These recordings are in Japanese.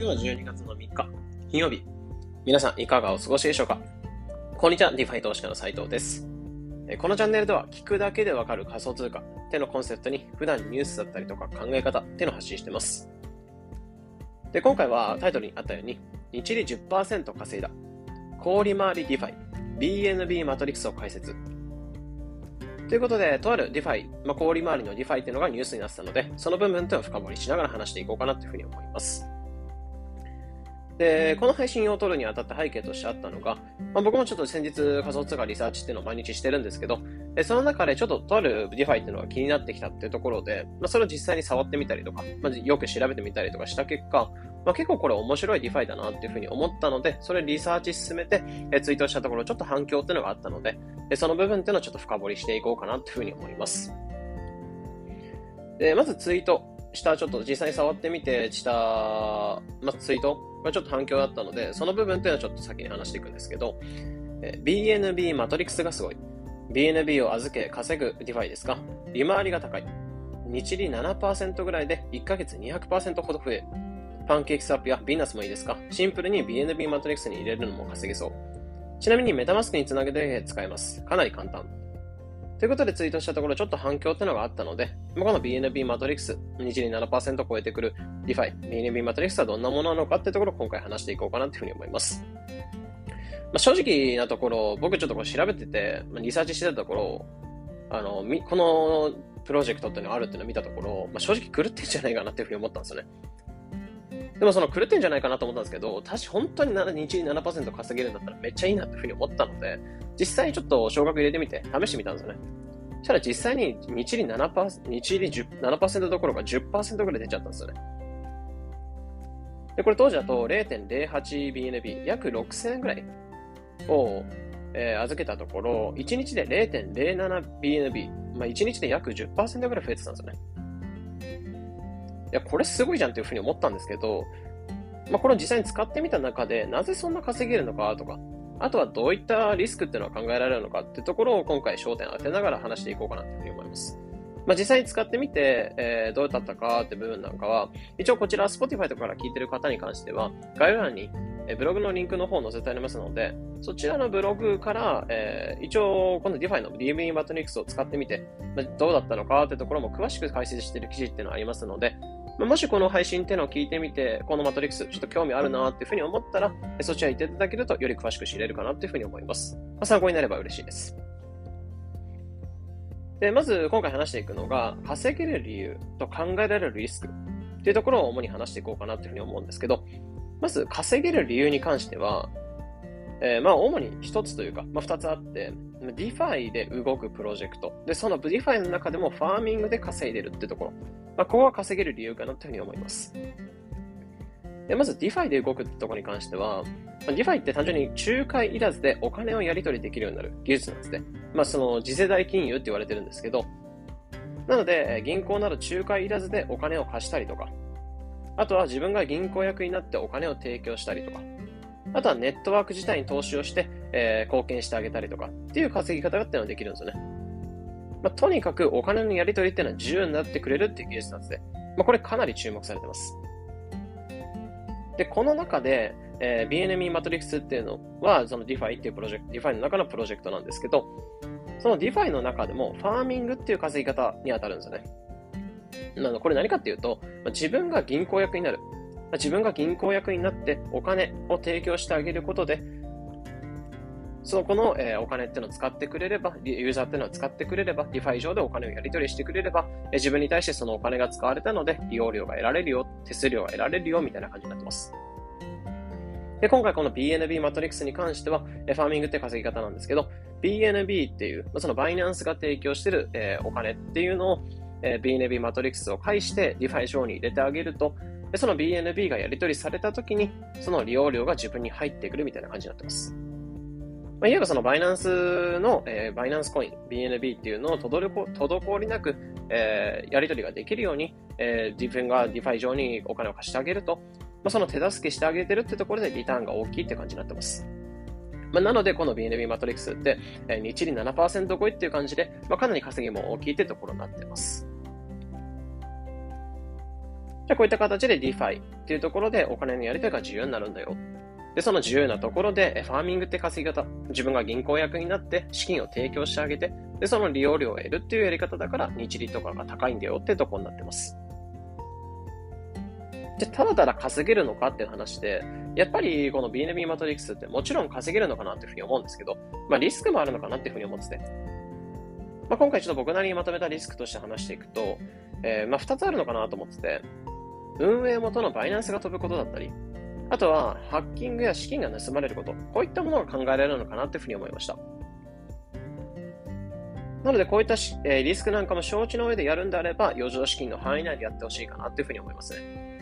日は12月の3日、金曜日。皆さん、いかがお過ごしでしょうか？こんにちは、DeFi 投資家の斉藤です。このチャンネルでは、聞くだけでわかる仮想通貨ってのコンセプトに、普段ニュースだったりとか考え方ってのを発信してます。で、今回はタイトルにあったように、日利10%稼いだ、氷回り DeFi、BNB マトリックスを解説ということで、とある DeFi、まあ、氷回りの DeFi っていうのがニュースになってたので、その部分というのを深掘りしながら話していこうかなというふうに思います。で、この配信を撮るにあたって背景としてあったのが、まあ、僕もちょっと先日仮想通貨リサーチっていうのを毎日してるんですけど、その中でちょっととある DeFi っていうのが気になってきたっていうところで、まあ、それを実際に触ってみたりとか、まあ、よく調べてみたりとかした結果、まあ、結構これ面白い DeFi だなっていうふうに思ったので、それリサーチ進めて、えツイートしたところちょっと反響っていうのがあったので、えその部分っていうのをちょっと深掘りしていこうかなっていうふうに思います。で、まずツイートしたちょっと実際に触ってみてした、まあ、ツイートがちょっと反響だったので、その部分っていうのはちょっと先に話していくんですけど、え BNB マトリックスがすごい。BNB を預け稼ぐ DeFi ですか？利回りが高い。日利7%ぐらいで1ヶ月200%ほど増え、パンケーキスワップやビーナスもいいですか？シンプルに BNB マトリックスに入れるのも稼げそう。ちなみにメタマスクにつなげて使えます。かなり簡単。ということでツイートしたところちょっと反響ってのがあったので、この BNB マトリックス、日に7%超えてくる DeFi、BNB マトリックスはどんなものなのかってところを今回話していこうかなというふうに思います。まあ、正直なところ、僕ちょっとこれ調べてて、リサーチしてたところ、あの、このプロジェクトっていうのがあるっていうのを見たところ、まあ、正直狂ってんじゃないかなっていうふうに思ったんですよね。でもその狂ってんじゃないかなと思ったんですけど、確か本当に日に7%稼げるんだったらめっちゃいいなっていうふうに思ったので、実際にちょっと少額入れてみて試してみたんですよね。そしたら実際に日利7%、日利7%どころか10%ぐらい出ちゃったんですよね。で、これ当時だと 0.08BNB、約6000円ぐらいを、えー、預けたところ、1日で 0.07BNB、まあ1日で約10%ぐらい増えてたんですよね。いや、これすごいじゃんっていうふうに思ったんですけど、まあ、これを実際に使ってみた中で、なぜそんな稼げるのかとか、あとはどういったリスクっていうのは考えられるのかっていうところを今回焦点を当てながら話していこうかなというふうに思います。まあ、実際に使ってみて、えー、どうだったかって部分なんかは、一応こちら Spotify とかから聞いてる方に関しては、概要欄にブログのリンクの方を載せてありますので、そちらのブログから、えー、一応、この DeFi の DME バトニックスを使ってみて、どうだったのかってところも詳しく解説している記事っていうのがありますので、もしこの配信っていうのを聞いてみて、このマトリックスちょっと興味あるなっていうふうに思ったら、そちらに行っていただけるとより詳しく知れるかなっていうふうに思います。まあ、参考になれば嬉しいです。で、まず今回話していくのが、稼げる理由と考えられるリスクっていうところを主に話していこうかなっていうふうに思うんですけど、まず稼げる理由に関しては、えー、まあ、主に一つというか、まあ、二つあって、DeFi で動くプロジェクト。で、その DeFi の中でもファーミングで稼いでるってところ。まあ、ここは稼げる理由かなというふうに思います。でまず DeFi で動くってところに関しては、まあ、DeFi って単純に仲介いらずでお金をやり取りできるようになる技術なんですね。まあ、その次世代金融って言われてるんですけど、なので、銀行など仲介いらずでお金を貸したりとか、あとは自分が銀行役になってお金を提供したりとか、あとはネットワーク自体に投資をして、えー、貢献してあげたりとかっていう稼ぎ方がっていうのはできるんですよね。まあ、とにかくお金のやり取りっていうのは自由になってくれるっていう技術なんですね。まあ、これかなり注目されてます。で、この中で、えー、BNME マトリックスっていうのは、その DeFi っていうプロジェクト、DeFi の中のプロジェクトなんですけど、その DeFi の中でもファーミングっていう稼ぎ方に当たるんですよね。なのこれ何かっていうと、まあ、自分が銀行役になる。自分が銀行役になってお金を提供してあげることで、そのこの、え、お金っていうのを使ってくれれば、ユーザーっていうのを使ってくれれば、 DeFi 上でお金をやり取りしてくれれば、え、自分に対してそのお金が使われたので、利用料が得られるよ、手数料が得られるよ、みたいな感じになってます。で、今回この BNB マトリックスに関しては、ファーミングって稼ぎ方なんですけど、BNB っていう、その Binance が提供してる、え、お金っていうのを、え、BNB マトリックスを介して DeFi 上に入れてあげると、でその BNB がやり取りされたときに、その利用料が自分に入ってくるみたいな感じになってます。まあ、いわばその Binance の、えー、 Binance コイン、BNB っていうのを滞りなく、えー、やり取りができるように、えー、自分が DeFi 上にお金を貸してあげると、まあ、その手助けしてあげてるってところでリターンが大きいって感じになってます。まあ、なので、この BNB マトリックスって、えー、日利7%超えっていう感じで、まあ、かなり稼ぎも大きいってところになってます。じゃこういった形で DeFi っていうところでお金のやり取りが自由になるんだよ。で、その自由なところで、ファーミングって稼ぎ方、自分が銀行役になって資金を提供してあげて、で、その利用料を得るっていうやり方だから、日利とかが高いんだよってとこになってます。で、ただただ稼げるのかっていう話で、やっぱりこの BNB マトリックスってもちろん稼げるのかなっていうふうに思うんですけど、まあリスクもあるのかなっていうふうに思ってて。まあ今回ちょっと僕なりにまとめたリスクとして話していくと、えー、まあ二つあるのかなと思ってて、運営元のバイナンスが飛ぶことだったり、あとは、ハッキングや資金が盗まれること、こういったものが考えられるのかなというふうに思いました。なので、こういったえリスクなんかも承知の上でやるんであれば、余剰資金の範囲内でやってほしいかなというふうに思いますね。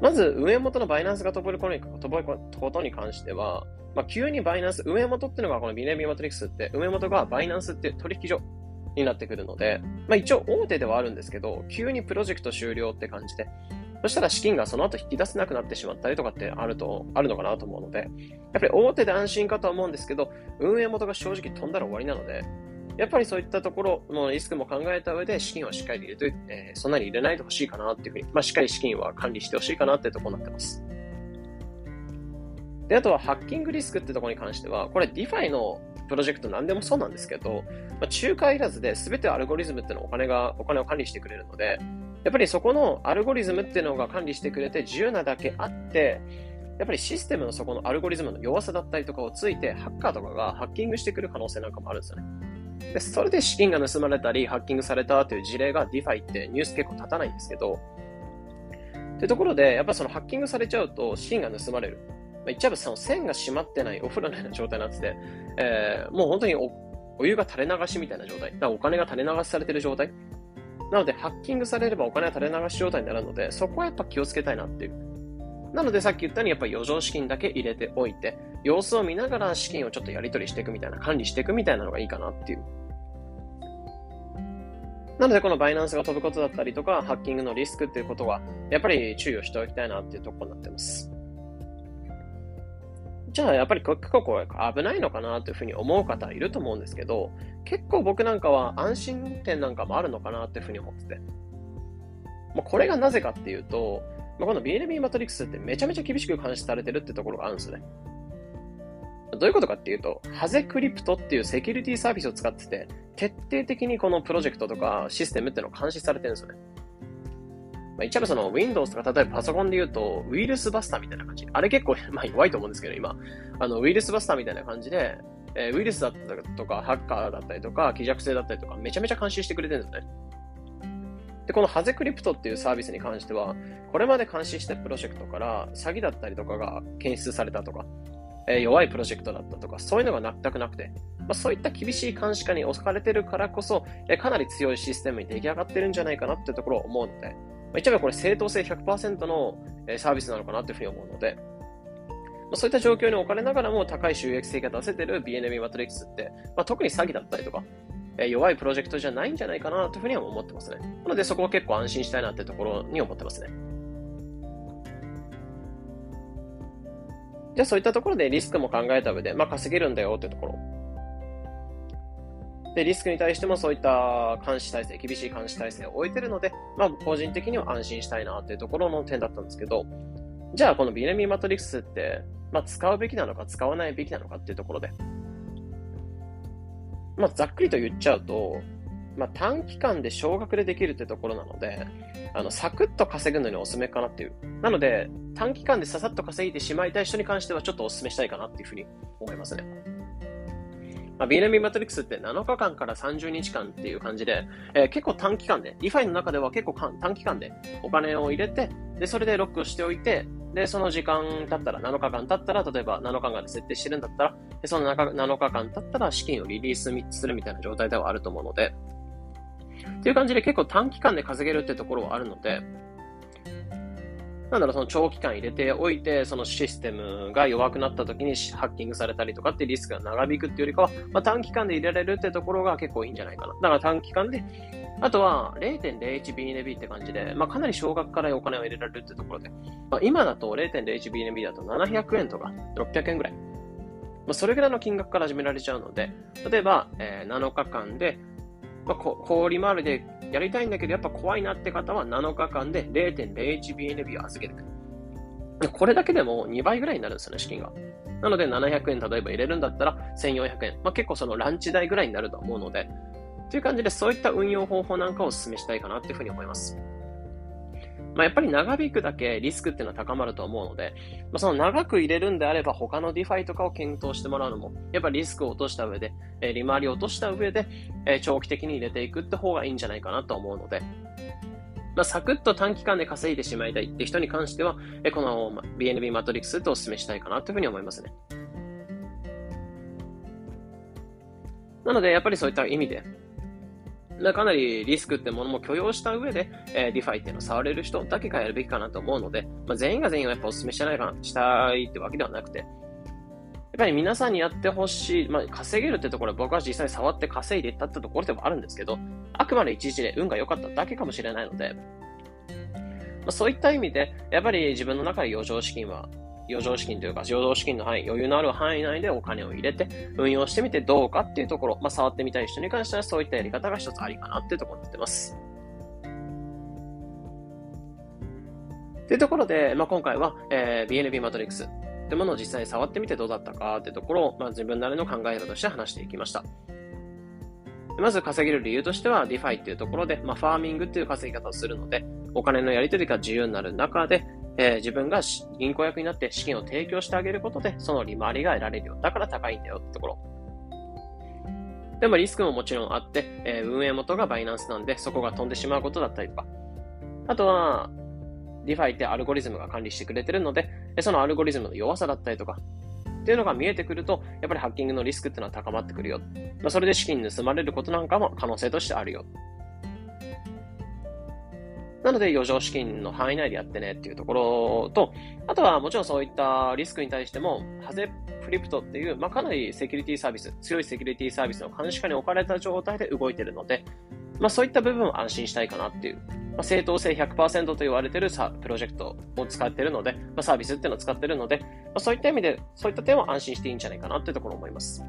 まず、運営元のバイナンスが飛ぶことに関しては、まあ、急にバイナンス、運営元っていうのがこのビネビマトリックスって、運営元がバイナンスっていう取引所になってくるので、まあ、一応大手ではあるんですけど、急にプロジェクト終了って感じで、そしたら資金がその後引き出せなくなってしまったりとかってあると、あるのかなと思うので、やっぱり大手で安心かとは思うんですけど、運営元が正直飛んだら終わりなので、やっぱりそういったところのリスクも考えた上で資金はしっかり入れといて、えー、そんなに入れないでほしいかなっていうふうに、まあ、しっかり資金は管理してほしいかなっていうところになってます。で、あとはハッキングリスクってところに関しては、これ DeFi のプロジェクト何でもそうなんですけど、まあ、仲介いらずで全てアルゴリズムっていうのはお金が、お金を管理してくれるので、やっぱりそこのアルゴリズムっていうのが管理してくれて自由なだけあって、やっぱりシステムのそこのアルゴリズムの弱さだったりとかをついて、ハッカーとかがハッキングしてくる可能性なんかもあるんですよね。で、それで資金が盗まれたり、ハッキングされたという事例が DeFi ってニュース結構立たないんですけど、というところで、やっぱそのハッキングされちゃうと資金が盗まれる。まあ、言っちゃえばその線が閉まってないお風呂のような状態になってて、えー、もう本当におお湯が垂れ流しみたいな状態。だからお金が垂れ流しされてる状態。なので、ハッキングされればお金は垂れ流し状態になるので、そこはやっぱ気をつけたいなっていう。なので、さっき言ったように、やっぱり余剰資金だけ入れておいて、様子を見ながら資金をちょっとやり取りしていくみたいな、管理していくみたいなのがいいかなっていう。なので、このバイナンスが飛ぶことだったりとか、ハッキングのリスクっていうことは、やっぱり注意をしておきたいなっていうところになってます。じゃあやっぱり結構危ないのかなというふうに思う方いると思うんですけど、結構僕なんかは安心点なんかもあるのかなっていうふうに思ってて。もうこれがなぜかっていうと、まあ、この BNB マトリックスってめちゃめちゃ厳しく監視されてるってところがあるんですね。どういうことかっていうと、ハゼクリプトっていうセキュリティサービスを使ってて、徹底的にこのプロジェクトとかシステムっていうのを監視されてるんですよね。まあ、一応その Windows とか例えばパソコンで言うと、ウイルスバスターみたいな感じ。あれ結構、まあ、弱いと思うんですけど、今。あの、ウイルスバスターみたいな感じで、えー、ウイルスだったりとか、ハッカーだったりとか、希弱性だったりとか、めちゃめちゃ監視してくれてるんですね。で、このハゼクリプトっていうサービスに関しては、これまで監視したプロジェクトから詐欺だったりとかが検出されたとか、えー、弱いプロジェクトだったとか、そういうのが全くなくて、まあ、そういった厳しい監視下に置かれてるからこそ、えー、かなり強いシステムに出来上がってるんじゃないかなってところを思うので、まあ、一応これ正当性100%のサービスなのかなというふうに思うので、まあ、そういった状況に置かれながらも高い収益性が出せてる BNB マトリックスって、まあ、特に詐欺だったりとか、えー、弱いプロジェクトじゃないんじゃないかなというふうには思ってますね。なのでそこは結構安心したいなってところに思ってますね。じゃあそういったところでリスクも考えた上で、まあ、稼げるんだよってところ。で、リスクに対してもそういった監視体制、厳しい監視体制を置いてるので、まあ、個人的には安心したいなっていうところの点だったんですけど、じゃあこのビネミーマトリックスって、まあ、使うべきなのか使わないべきなのかっていうところで。まあ、ざっくりと言っちゃうと、まあ、短期間で少額でできるってところなので、あの、サクッと稼ぐのにおすすめかなっていう。なので、短期間でささっと稼いでしまいたい人に関してはちょっとお勧めしたいかなっていうふうに思いますね。まあ、BNB マトリックスって7日間から30日間っていう感じで、えー、結構短期間で、DeFi の中では結構短期間でお金を入れて、で、それでロックしておいて、で、その時間経ったら、7日間経ったら、例えば7日間で設定してるんだったら、でその7日間経ったら資金をリリースするみたいな状態ではあると思うので、っていう感じで結構短期間で稼げるってところはあるので、なんだろう、その長期間入れておいて、そのシステムが弱くなった時にハッキングされたりとかってリスクが長引くっていうよりかは、まあ、短期間で入れられるってところが結構いいんじゃないかな。だから短期間であとは 0.01BNB って感じで、まあ、かなり少額からお金を入れられるってところで、まあ、今だと 0.01BNB だと700円とか600円ぐらい。まあ、それぐらいの金額から始められちゃうので、例えば、えー、7日間でまあ、氷回りでやりたいんだけど、やっぱ怖いなって方は7日間で 0.01BNB を預けてくる。これだけでも2倍ぐらいになるんですよね、資金が。なので700円例えば入れるんだったら1400円。まあ、結構そのランチ代ぐらいになると思うので、という感じでそういった運用方法なんかをお勧めしたいかなっていうふうに思います。まあ、やっぱり長引くだけリスクっていうのは高まると思うので、まあ、その長く入れるんであれば他の DeFi とかを検討してもらうのも、やっぱりリスクを落とした上で、え利回りを落とした上で、え長期的に入れていくって方がいいんじゃないかなと思うので、まあ、サクッと短期間で稼いでしまいたいって人に関しては、えこの BNB マトリックスってお勧めしたいかなというふうに思いますね。なので、やっぱりそういった意味で、かなりリスクってものも許容した上で、えー、 DeFi っていうのを触れる人だけがやるべきかなと思うので、まあ、全員が全員をやっぱお勧めしてないかな、したいってわけではなくて、やっぱり皆さんにやってほしい、まあ、稼げるってところは僕は実際触って稼いでいったってところでもあるんですけど、あくまで一時で運が良かっただけかもしれないので、まあ、そういった意味で、やっぱり自分の中で余剰資金は余剰資金というか、余剰資金の範囲、余裕のある範囲内でお金を入れて、運用してみてどうかっていうところ、まあ、触ってみたい人に関してはそういったやり方が一つありかなっていうところになってます。というところで、まあ、今回は、えー、BNB マトリックスというものを実際に触ってみてどうだったかっていうところを、まあ、自分なりの考え方として話していきました。まず稼げる理由としては DeFi っていうところで、まあ、ファーミングっていう稼ぎ方をするので、お金のやり取りが自由になる中で、えー、自分が銀行役になって資金を提供してあげることで、その利回りが得られるよ。だから高いんだよってところ。でもリスクももちろんあって、えー、運営元が Binance なんで、そこが飛んでしまうことだったりとか。あとは、 DeFi ってアルゴリズムが管理してくれてるので、そのアルゴリズムの弱さだったりとか、っていうのが見えてくると、やっぱりハッキングのリスクっていうのは高まってくるよ。まあ、それで資金盗まれることなんかも可能性としてあるよ。なので、余剰資金の範囲内でやってねっていうところと、あとはもちろんそういったリスクに対しても、ハゼフリプトっていう、まあ、かなりセキュリティサービス、強いセキュリティサービスの監視下に置かれた状態で動いているので、まあ、そういった部分を安心したいかなっていう、まあ、正当性100%と言われているプロジェクトを使っているので、ま、サービスっていうのを使っているので、ま、そういった意味で、そういった点は安心していいんじゃないかなっていうところを思います。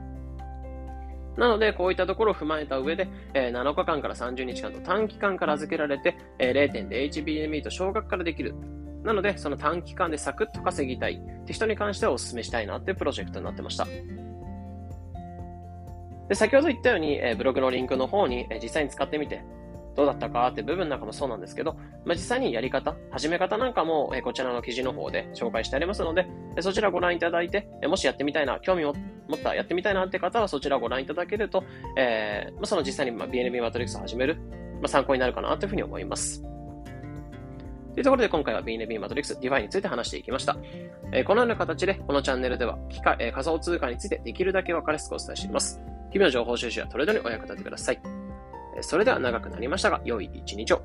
なので、こういったところを踏まえた上で、えー、7日間から30日間と短期間から預けられて、えー、0.0HBME と少額からできる。なので、その短期間でサクッと稼ぎたいって人に関してはお勧めしたいなっていうプロジェクトになってました。で先ほど言ったように、えー、ブログのリンクの方に、え実際に使ってみて、どうだったかって部分なんかもそうなんですけど、まあ、実際にやり方、始め方なんかも、えこちらの記事の方で紹介してありますので、えそちらご覧いただいて、えもしやってみたいな、興味を持った、やってみたいなって方はそちらご覧いただけると、えー、まあ、その実際にま BNB マトリックスを始める、まあ、参考になるかなというふうに思います。というところで今回は BNB マトリックス DeFi について話していきました。え、このような形でこのチャンネルでは機械、え、仮想通貨についてできるだけ分かりやすくお伝えしています。日々の情報収集やトレードにお役立てください。それでは長くなりましたが、良い一日を。